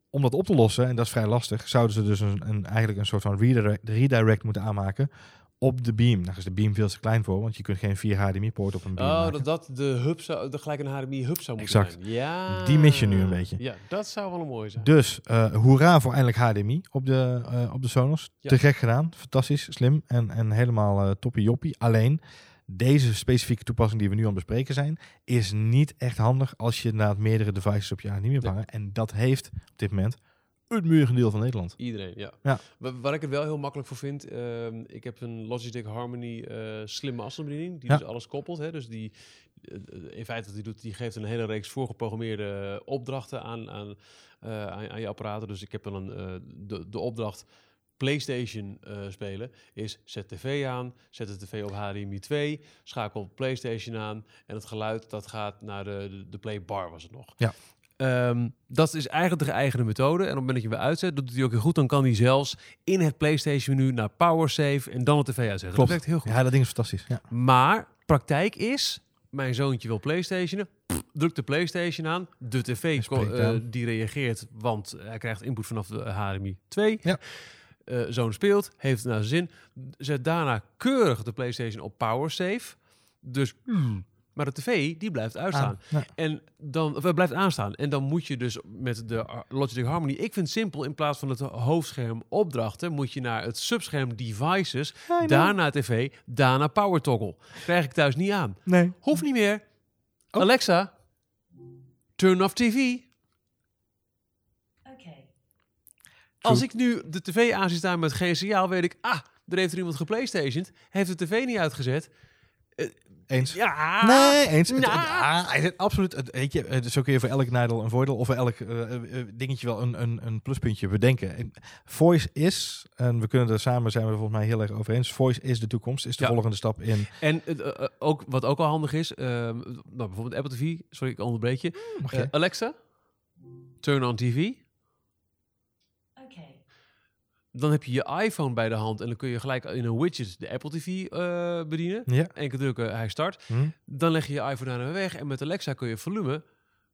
Om dat op te lossen, en dat is vrij lastig, zouden ze dus een, een, eigenlijk een soort van redirect, redirect moeten aanmaken op de beam. Daar is de beam veel te klein voor, want je kunt geen 4 HDMI-poort op een beam Oh, maken. dat dat de hub zou, de gelijk een HDMI-hub zou moeten Exact. zijn. Ja. Die mis je nu een beetje. Ja, dat zou wel een mooie zijn. Dus eh hoera voor eindelijk HDMI op de, eh, op de Sonos. Ja. Te gek gedaan. Fantastisch, slim en, en helemaal eh toppie joppie. Alleen, deze specifieke toepassing die we nu aan het bespreken zijn, is niet echt handig als je inderdaad meerdere devices op je hebt Nee. hangen. En dat heeft op dit moment het merendeel van Nederland. Iedereen, ja. Ja. Wa- Waar ik het wel heel makkelijk voor vind, ehm, ik heb een Logitech Harmony eh, slimme afstandsbediening, die Ja. dus alles koppelt. Hè? Dus die, eh, in feite wat die doet, die geeft een hele reeks voorgeprogrammeerde opdrachten aan, aan, eh, aan, aan je apparaten. Dus ik heb dan een, de, de opdracht PlayStation eh, spelen is zet tv aan, zet de tv op HDMI 2, schakel PlayStation aan en het geluid dat gaat naar de, de, playbar was het nog. Ja. Ehm, dat is eigenlijk de geëigende methode. En op het moment dat je weer uitzet, dat doet hij ook heel goed. Dan kan hij zelfs in het PlayStation menu naar Power Save en dan de tv uitzetten. Klopt. Dat werkt heel goed. Ja, dat ding is fantastisch. Ja. Maar praktijk is, mijn zoontje wil PlayStationen, drukt de PlayStation aan, de tv eh, die reageert, want hij krijgt input vanaf de HDMI 2. Ja. Eh, zoon speelt, heeft het naar zijn zin, zet daarna keurig de PlayStation op Power Save. Dus, mm, maar de tv die blijft uitstaan. Aan. Ja. En dan of, blijft aanstaan. En dan moet je dus met de uh, Logitech Harmony. Ik vind het simpel. In plaats van het hoofdscherm opdrachten, moet je naar het subscherm devices. daarna tv, daarna power toggle. Krijg ik thuis niet aan. Nee. Hoeft niet meer. Oh. Alexa, turn off TV. Okay. Als ik nu de tv aan zie staan met geen signaal, weet ik, ah, er heeft er iemand geplaystationed, heeft de tv niet uitgezet. Eens. Ja. Nee, eens. Nou. het- ah, zit absoluut. het- Weet je, eh, zo kun je voor elk nadeel een voordeel of voor elk eh, eh, eh, dingetje wel een, een, een pluspuntje bedenken. En voice is, en we kunnen er samen zijn we er volgens mij heel erg over eens. Voice is de toekomst, is de Ja. volgende stap in. En eh, eh, ook, wat ook al handig is, ehm, nou, bijvoorbeeld Apple TV, sorry, ik onderbreek Eh, je? Alexa, turn on TV. Dan heb je je iPhone bij de hand en dan kun je gelijk in een widget de Apple TV eh, bedienen. ja. Eén keer drukken, hij start. Hm. Dan leg je je iPhone daarna weg en met Alexa kun je volume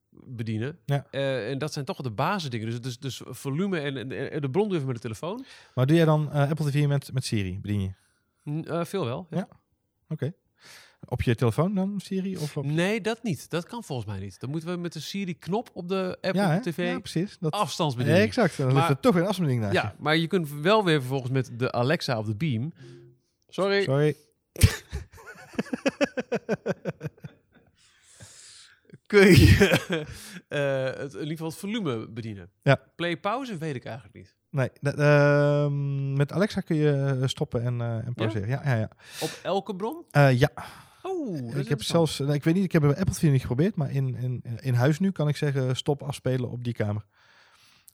bedienen. Ja. Eh, en dat zijn toch de basisdingen. Dus, dus, dus volume en, en, en de bron even met de telefoon. Maar doe jij dan eh, Apple TV met, met Siri? Bedien je? Veel wel. Ja. Ja. Oké. Op je telefoon dan, Siri? Of op... Nee, dat niet. Dat kan volgens mij niet. Dan moeten we met de Siri-knop op de Apple ja? TV ja, precies. Dat... afstandsbediening. exact. Dan Maar- ligt er toch weer een afstandsbediening naast Ja, maar je kunt wel weer vervolgens met de Alexa of de Beam. Sorry. Sorry. Kun je eh, het, in ieder geval het volume bedienen. Ja. Play pauze weet ik eigenlijk niet. Nee, ehm, met Alexa kun je stoppen en, eh en pauzeren. Ja, ja, ja. Op elke bron? Eh, ja. Oh, ik heb zelfs, nou, ik weet niet, ik heb bij Apple TV niet geprobeerd, maar in, in, in huis nu kan ik zeggen stop afspelen op die kamer.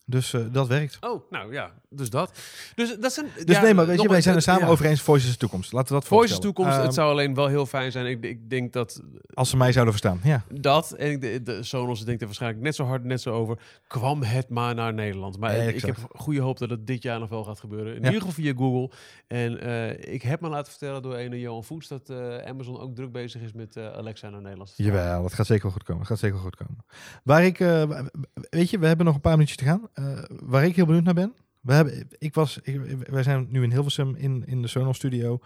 Dus eh, dat werkt. Oh, nou ja, dus dat. Dus dat zijn. Dus nee, maar weet je, wij zijn er samen ja. over eens. De toekomst. Laten we dat Voice is voorstellen. toekomst. Ehm, het zou alleen wel heel fijn zijn. Ik, ik denk dat Als ze mij zouden verstaan, ja. dat en ik de, de Sonos denkt er waarschijnlijk net zo hard, net zo over. Kwam het maar naar Nederland. Maar Ja, ik heb goede hoop dat het dit jaar nog wel gaat gebeuren. In ieder geval via Google. En eh, ik heb me laten vertellen door een Johan Voets dat eh, Amazon ook druk bezig is met eh, Alexa naar Nederland. Jawel, dat gaat zeker wel goed komen. Dat gaat zeker wel goed komen. Waar ik, eh, weet je, we hebben nog een paar minuutjes te gaan. Eh, waar ik heel benieuwd naar ben. We hebben, ik was, ik, wij zijn nu in Hilversum in, in de Sonos studio.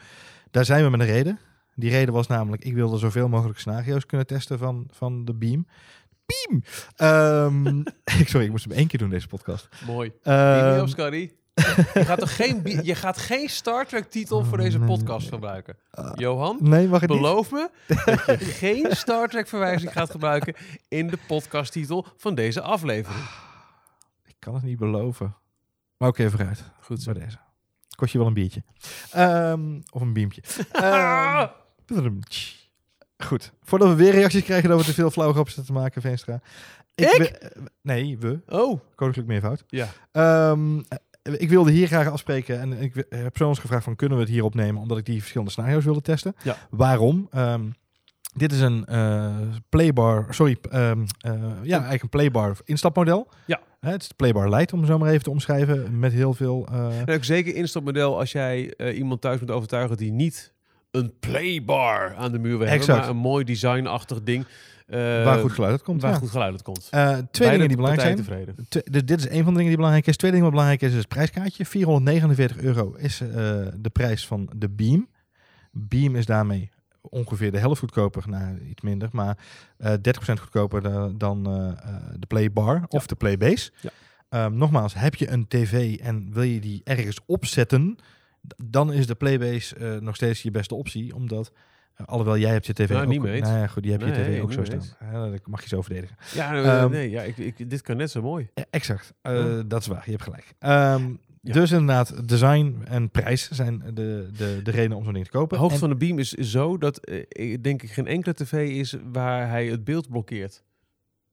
Daar zijn we met een reden. Die reden was namelijk, ik wilde zoveel mogelijk scenario's kunnen testen van, van de Beam. Beam! Ehm, sorry, ik moest hem één keer doen, deze podcast. Mooi. Ehm, me up, Scotty. Je gaat, toch geen, je gaat geen Star Trek titel voor deze Oh, nee, podcast nee. gebruiken. Johan, Nee, mag niet? beloof me dat je geen Star Trek verwijzing gaat gebruiken in de podcasttitel van deze aflevering. Ik kan het niet beloven. Maar oké, vooruit. Goed zo. Bij deze. Kost je wel een biertje. Ehm, of een biempje. Ehm, goed. Voordat we weer reacties krijgen dat we te veel flauwe grapjes te maken, Veenstra. Ik? nee, we. Oh, Koninklijk meervoud. ja. Ehm, eh, ik wilde hier graag afspreken en ik heb eens gevraagd van kunnen we het hier opnemen omdat ik die verschillende scenario's wilde testen. Ja. Waarom? Dit is een eh, playbar, sorry, eh, ja, eigenlijk een playbar instapmodel. Ja. Het is playbar light om het zo maar even te omschrijven met heel veel. eh, En ook zeker instapmodel als jij eh, iemand thuis moet overtuigen die niet een playbar aan de muur wil hebben, Exact. maar een mooi designachtig ding. eh, waar goed geluid uit komt. waar ja. goed geluid uit komt. Twee dingen die belangrijk zijn. tevreden. Dus dit is een van de dingen die belangrijk is. Tweede ding wat belangrijk is, is het prijskaartje. 449 euro is de prijs van de Beam. Beam is daarmee ongeveer de helft goedkoper, nou iets minder, maar eh 30% goedkoper da- dan eh, eh, de Playbar of de Playbase. Ja. Ehm, nogmaals, heb je een tv en wil je die ergens opzetten, dan is de Playbase eh, nog steeds je beste optie, omdat alhoewel jij hebt je tv Nou, ook, niet mee nou ja, goed, die heb je Nee, tv ook zo staan. Ja, dat mag je zo verdedigen. Ja, eh, Ehm, nee, ja, ik, ik, dit kan net zo mooi. Ja, exact. Eh. Dat is waar, je hebt gelijk. Ehm, Ja. Dus inderdaad, design en prijs zijn de, de, de reden om zo'n ding te kopen. De hoogte En- van de beam is zo dat eh, ik denk ik geen enkele tv is waar hij het beeld blokkeert.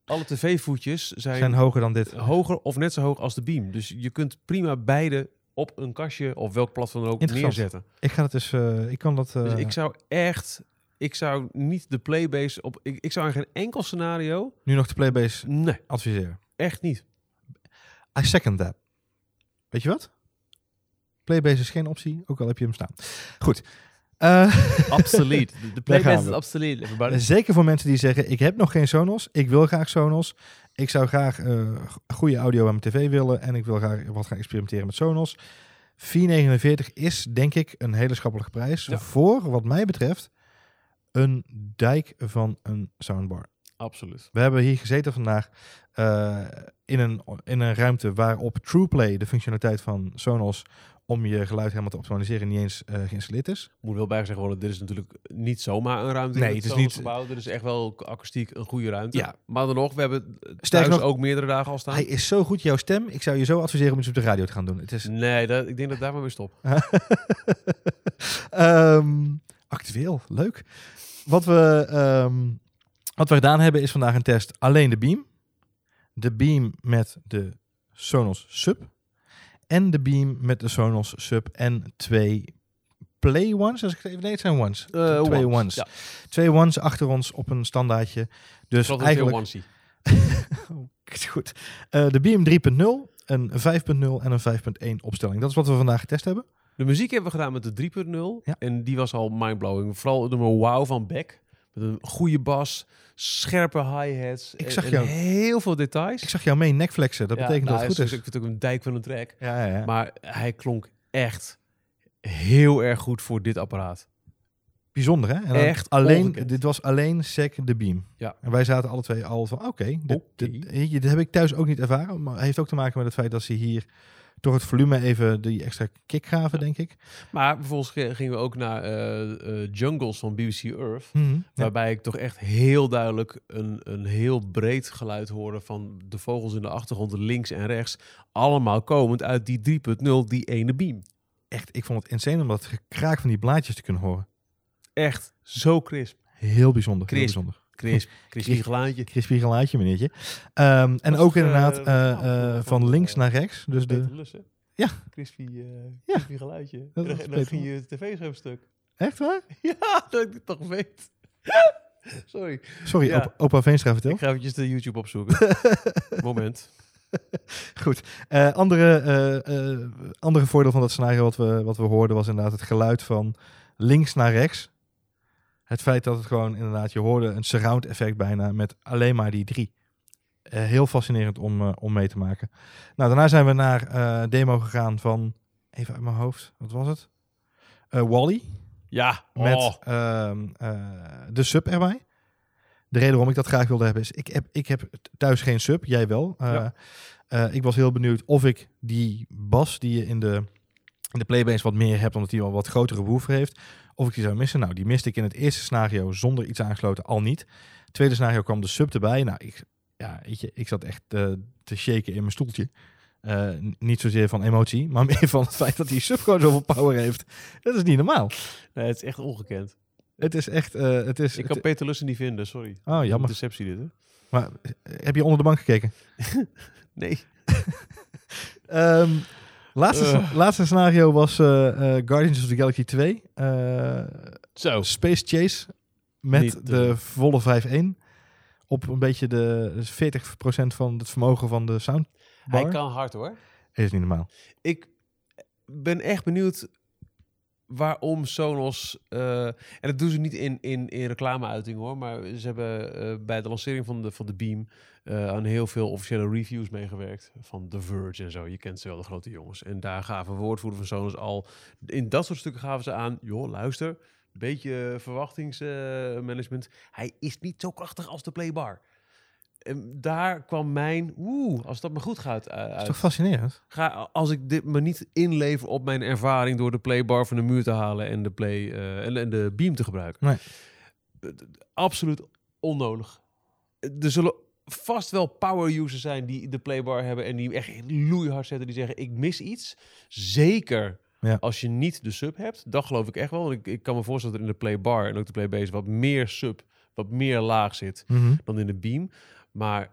Alle tv-voetjes zijn, zijn hoger dan dit. hoger of net zo hoog als de beam. Dus je kunt prima beide op een kastje of welk platform dan ook neerzetten. Ik ga het dus, eh, ik kan dat. eh, Dus ik zou echt, ik zou niet de playbase op, ik, ik zou in geen enkel scenario, nu nog de Playbase nee, adviseren. echt niet. I second that. Weet je wat? Playbase is geen optie, ook al heb je hem staan. Goed. Eh, Absoluut. De, playbase is absoluut. everybody. zeker voor mensen die zeggen, ik heb nog geen Sonos, ik wil graag Sonos. Ik zou graag eh, goede audio aan mijn tv willen en ik wil graag wat gaan experimenteren met Sonos. 4,49 is denk ik een hele schappelijke prijs Ja. voor, wat mij betreft, een dijk van een soundbar. Absoluut. We hebben hier gezeten vandaag eh, in, een, in een ruimte waarop TruePlay, de functionaliteit van Sonos, om je geluid helemaal te optimaliseren, niet eens eh, geïnstalleerd is. Moet wel bij zeggen worden, dit is natuurlijk niet zomaar een ruimte. Nee, in het is niet- gebouw. Dit is echt wel akoestiek een goede ruimte. Ja. Maar dan nog, we hebben thuis Sterker nog, ook meerdere dagen al staan. Hij is zo goed, jouw stem. Ik zou je zo adviseren om iets op de radio te gaan doen. Het is Nee, dat, ik denk dat daar maar mee stop. Ehm, actueel, leuk. Wat we, ehm, wat we gedaan hebben is vandaag een test alleen de Beam. De Beam met de Sonos Sub. En de Beam met de Sonos Sub en twee Play Ones. Als ik het even, nee, het zijn Ones. Eh, twee ones, Ones. ja. Twee Ones achter ons op een standaardje. Dus Vooral eigenlijk... goed. Eh, de Beam 3.0, een 5.0 en een 5.1 opstelling. Dat is wat we vandaag getest hebben. De muziek hebben we gedaan met de 3.0. Ja. En die was al mindblowing. Vooral door mijn wow van Beck. Met een goede bas, scherpe hi-hats. Ik zag en jou- heel veel details. Ik zag jou mee nekflexen. Dat Ja, betekent nou, dat het goed is-. Ik vind ook een dijk van een track. Ja, ja, ja. Maar hij klonk echt heel erg goed voor dit apparaat. Bijzonder, hè? En Echt alleen, ongekend. dit was alleen sec de beam. Ja. En wij zaten alle twee al van, oké, dit, Oké. dit, hier- dit heb ik thuis ook niet ervaren. Maar het heeft ook te maken met het feit dat ze hier door het volume even die extra kick gaven, denk ik. Maar vervolgens ge- gingen we ook naar eh, eh, Jungles van BBC Earth. Mhm. Waarbij ik toch echt heel duidelijk een, een heel breed geluid hoorde van de vogels in de achtergrond, links en rechts. Allemaal komend uit die 3.0, die ene beam. Echt, ik vond het insane om dat gekraak van die blaadjes te kunnen horen. Echt zo crisp. Heel bijzonder. Heel Crisp. bijzonder. Crisp, crispy Crisp. geluidje. Crispy geluidje, meneertje. Ehm, en ook het, inderdaad eh, eh, van- eh, van, links naar rechts. Dus de... Lussen. Ja. Crispy, eh Ja. crispy geluidje. Dat en dan, ging je tv-scherm stuk. Echt waar? Ja, dat ik dit toch weet. Sorry. Sorry, Ja. opa, opa Veenstra vertel. Ik ga eventjes de YouTube opzoeken. Moment. Goed. Eh, andere, eh, eh, andere voordeel van dat scenario wat we, wat we hoorden was inderdaad het geluid van links naar rechts. Het feit dat het gewoon inderdaad, je hoorde een surround effect bijna met alleen maar die drie. Eh, heel fascinerend om, eh, om mee te maken. Nou, daarna zijn we naar eh, demo gegaan van, even uit mijn hoofd, wat was het? Wally. Ja. Met oh. ehm, eh, de sub erbij. De reden waarom ik dat graag wilde hebben is, ik heb, ik heb thuis geen sub, jij wel. Ja. Ik was heel benieuwd of ik die bas die je in de, de Playbase wat meer hebt, omdat hij al wat grotere woofer heeft, of ik die zou missen. Nou, die miste ik in het eerste scenario zonder iets aangesloten al niet. Tweede scenario kwam de sub erbij. Nou, ik, ja, weet je, ik zat echt eh, te shaken in mijn stoeltje. Eh, niet zozeer van emotie, maar meer van het feit dat die sub gewoon zoveel power heeft. Dat is niet normaal. Nee, het is echt ongekend. Het is echt, eh, het is... Ik het- kan Peter Lussen niet vinden, sorry. oh, jammer. Deceptie dit, hè? Maar heb je onder de bank gekeken? Nee. Ehm, laatste, Eh. laatste scenario was eh, eh, Guardians of the Galaxy 2. eh, Zo. Space Chase met Niet de volle 5.1. Op een beetje de dus 40% van het vermogen van de soundbar. Hij kan hard, hoor. Is niet normaal. ik ben echt benieuwd waarom Sonos... eh, en dat doen ze niet in, in, in reclameuiting hoor, maar ze hebben eh, bij de lancering van de, van de Beam eh, aan heel veel officiële reviews meegewerkt. Van The Verge en zo. Je kent ze wel, de grote jongens. En daar gaven woordvoerders van Sonos al... In dat soort stukken gaven ze aan... joh, luister, beetje verwachtingsmanagement. Hij is niet zo krachtig als de Playbar. En daar kwam mijn... Oeh, als dat maar goed gaat eh, Dat is toch fascinerend? Ga, als ik dit me niet inlever op mijn ervaring door de playbar van de muur te halen en de, play, eh, en, en de beam te gebruiken. Nee. Absoluut onnodig. Er zullen vast wel power users zijn die de playbar hebben en die echt loeihard zetten. Die zeggen, ik mis iets. Zeker Ja. als je niet de sub hebt. Dat geloof ik echt wel. Want ik, ik kan me voorstellen dat er in de playbar en ook de playbase wat meer sub, wat meer laag zit Mhm. dan in de Beam. Maar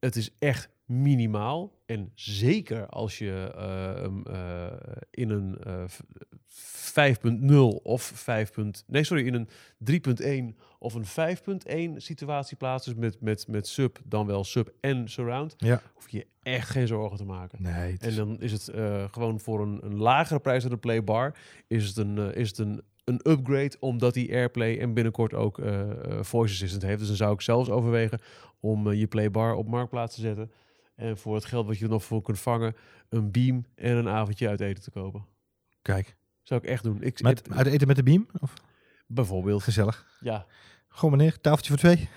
het is echt minimaal. En zeker als je eh, eh, in een eh, v- 5.0 of 5. Nee, sorry, in een 3.1 of een 5.1 situatie plaatst. Dus met, met, met sub, dan wel sub en surround. Ja. Hoef je echt geen zorgen te maken. Nee, En dan is het eh, gewoon voor een, een lagere prijs dan de Playbar. Is het een, eh, is het een, een upgrade omdat die AirPlay en binnenkort ook eh, eh, Voice Assistant heeft. Dus dan zou ik zelfs overwegen om eh, je Playbar op Marktplaats te zetten. En voor het geld wat je er nog voor kunt vangen, een beam en een avondje uit eten te kopen. Kijk, Zou ik echt doen. Ik, met, uit eten met de beam? Of? bijvoorbeeld. Gezellig. Ja. Gewoon meneer, tafeltje voor twee.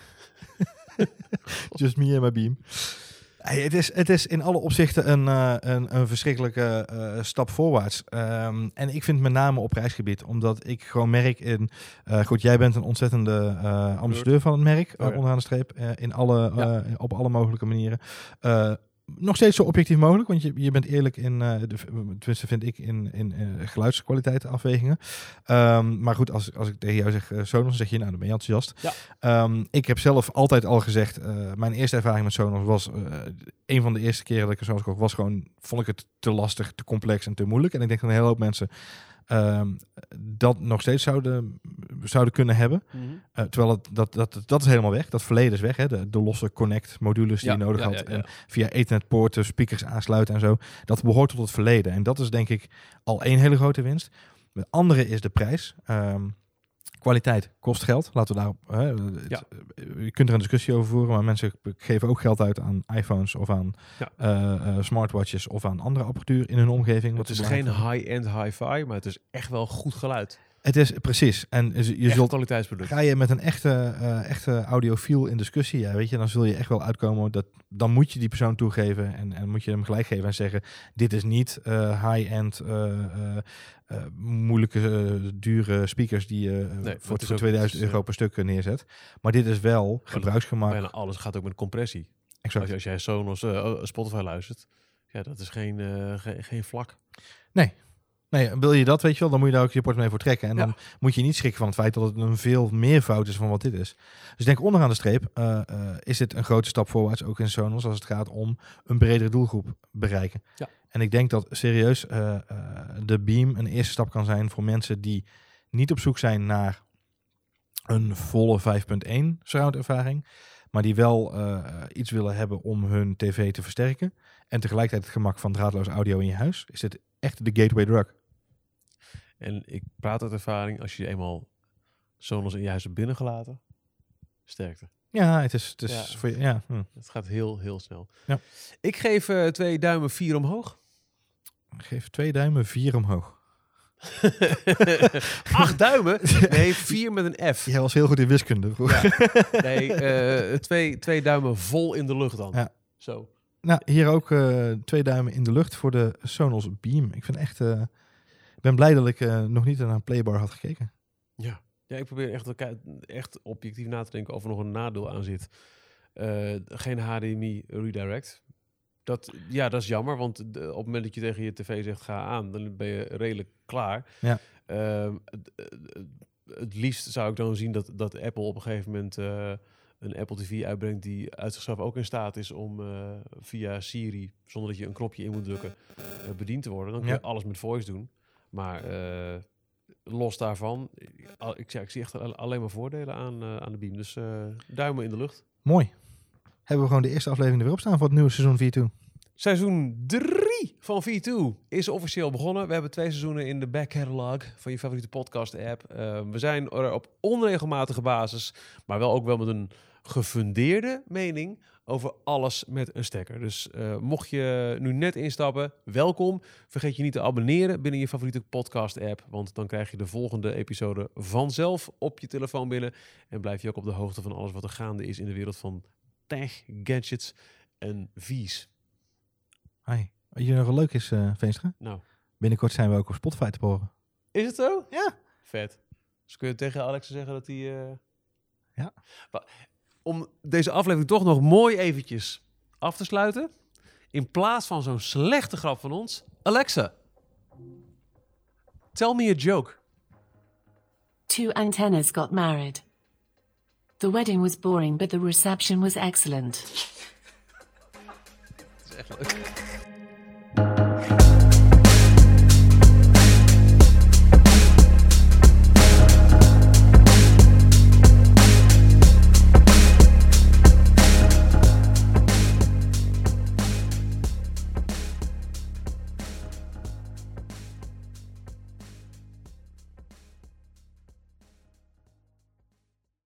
Just me en my beam. Hey, het, is, het is in alle opzichten een, eh, een, een verschrikkelijke eh, stap voorwaarts. Ehm, en ik vind met name op prijsgebied, omdat ik gewoon merk in... eh, goed, jij bent een ontzettende ambassadeur van het merk, Oh ja. onderaan de streep, in alle, Ja. op alle mogelijke manieren. Nog steeds zo objectief mogelijk, want je, je bent eerlijk in, eh, de, tenminste vind ik, in, in eh, geluidskwaliteit afwegingen. Ehm, maar goed, als, als ik tegen jou zeg eh, Sonos, zeg je, nou, dan ben je enthousiast. Ja. Ehm, ik heb zelf altijd al gezegd, mijn eerste ervaring met Sonos was, een van de eerste keren dat ik een Sonos kocht, was gewoon, vond ik het te lastig, te complex en te moeilijk. En ik denk dat een hele hoop mensen ehm, dat nog steeds zouden, zouden kunnen hebben. Eh, terwijl het, dat, dat, dat is helemaal weg. Dat verleden is weg. Hè? De, de losse connect modules die Ja, je nodig ja, had. ja. En via ethernet poorten, speakers aansluiten en zo. Dat behoort tot het verleden. En dat is denk ik al één hele grote winst. De andere is de prijs. Ehm, kwaliteit kost geld. Laten we daarop. hè, het- Ja. Je kunt er een discussie over voeren, maar mensen geven ook geld uit aan iPhones of aan Ja. eh, eh, smartwatches of aan andere apparatuur in hun omgeving. wat Het is geen high-end hi-fi, maar het is echt wel goed geluid. Het is precies. En je zult kwaliteitsproduct. Ga je met een echte, eh echte audiofiel in discussie, ja, weet je, dan zul je echt wel uitkomen. Dat, dan moet je die persoon toegeven en, en moet je hem gelijk geven en zeggen: Dit is niet eh, high-end, eh, eh, moeilijke, eh, dure speakers die je eh, Nee, voor, voor ook- 2000 het is, euro per stuk neerzet. Maar dit is wel. Bijna alles gaat ook met compressie. Exact. Als, als jij Sonos eh, Spotify luistert, ja, dat is geen, geen, vlak. Nee, wil je dat, weet je wel, dan moet je daar ook je portemonnee voor trekken. En Ja. dan moet je niet schrikken van het feit dat het een veel meer fout is van wat dit is. Dus ik denk onderaan de streep is dit een grote stap voorwaarts, ook in Sonos, als het gaat om een bredere doelgroep bereiken. Ja. En ik denk dat serieus eh, eh, de Beam een eerste stap kan zijn voor mensen die niet op zoek zijn naar een volle 5.1 surround ervaring, maar die wel eh, iets willen hebben om hun tv te versterken en tegelijkertijd het gemak van draadloos audio in je huis. Is dit echt de gateway drug? En ik praat uit ervaring, als je eenmaal Sonos in je huis hebt binnengelaten, sterkte. Ja, het is, het is Ja. voor je, ja. hm. Het gaat heel, heel snel. Ja. Ik geef twee duimen vier omhoog. Geef twee duimen, vier omhoog. Acht duimen? Nee, vier met een F. Jij was heel goed in wiskunde vroeger. Nee, eh, twee, twee duimen vol in de lucht dan. Ja. Zo. Nou, hier ook eh, twee duimen in de lucht voor de Sonos Beam. Ik vind echt, ik ben blij dat ik nog niet naar een Playbar had gekeken. Ja. ja, ik probeer echt, echt objectief na te denken of er nog een nadeel aan zit. Geen HDMI redirect. Dat, ja, dat is jammer, want op het moment dat je tegen je tv zegt ga aan, dan ben je redelijk klaar. Ja. Ehm, het, het liefst zou ik dan zien dat, dat Apple op een gegeven moment eh, een Apple TV uitbrengt die uit zichzelf ook in staat is om eh, via Siri, zonder dat je een knopje in moet drukken, eh, bediend te worden. Dan kun je Ja. alles met voice doen. Maar los daarvan, ik, ja, ik zie echt al- alleen maar voordelen aan, aan de beam. Dus duimen in de lucht. Mooi. Hebben we gewoon de eerste aflevering er weer op staan voor het nieuwe seizoen 4 Seizoen 3 van V2 is officieel begonnen. We hebben twee seizoenen in de back catalog van je favoriete podcast app. Eh, we zijn er op onregelmatige basis, maar wel ook wel met een gefundeerde mening over alles met een stekker. Dus eh, mocht je nu net instappen, welkom. Vergeet je niet te abonneren binnen je favoriete podcast app, want dan krijg je de volgende episode vanzelf op je telefoon binnen en blijf je ook op de hoogte van alles wat er gaande is in de wereld van tech, gadgets en V's. Hi. Weet je nog wel leuk is, eh Veenstra? Nou, Binnenkort zijn we ook op Spotify te horen. is het zo? Ja. Vet. Dus kun je tegen Alexa zeggen dat hij... eh, Ja. Om deze aflevering toch nog mooi eventjes af te sluiten. In plaats van zo'n slechte grap van ons. Alexa. Tell me a joke. Two antennas got married. The wedding was boring, but the reception was excellent.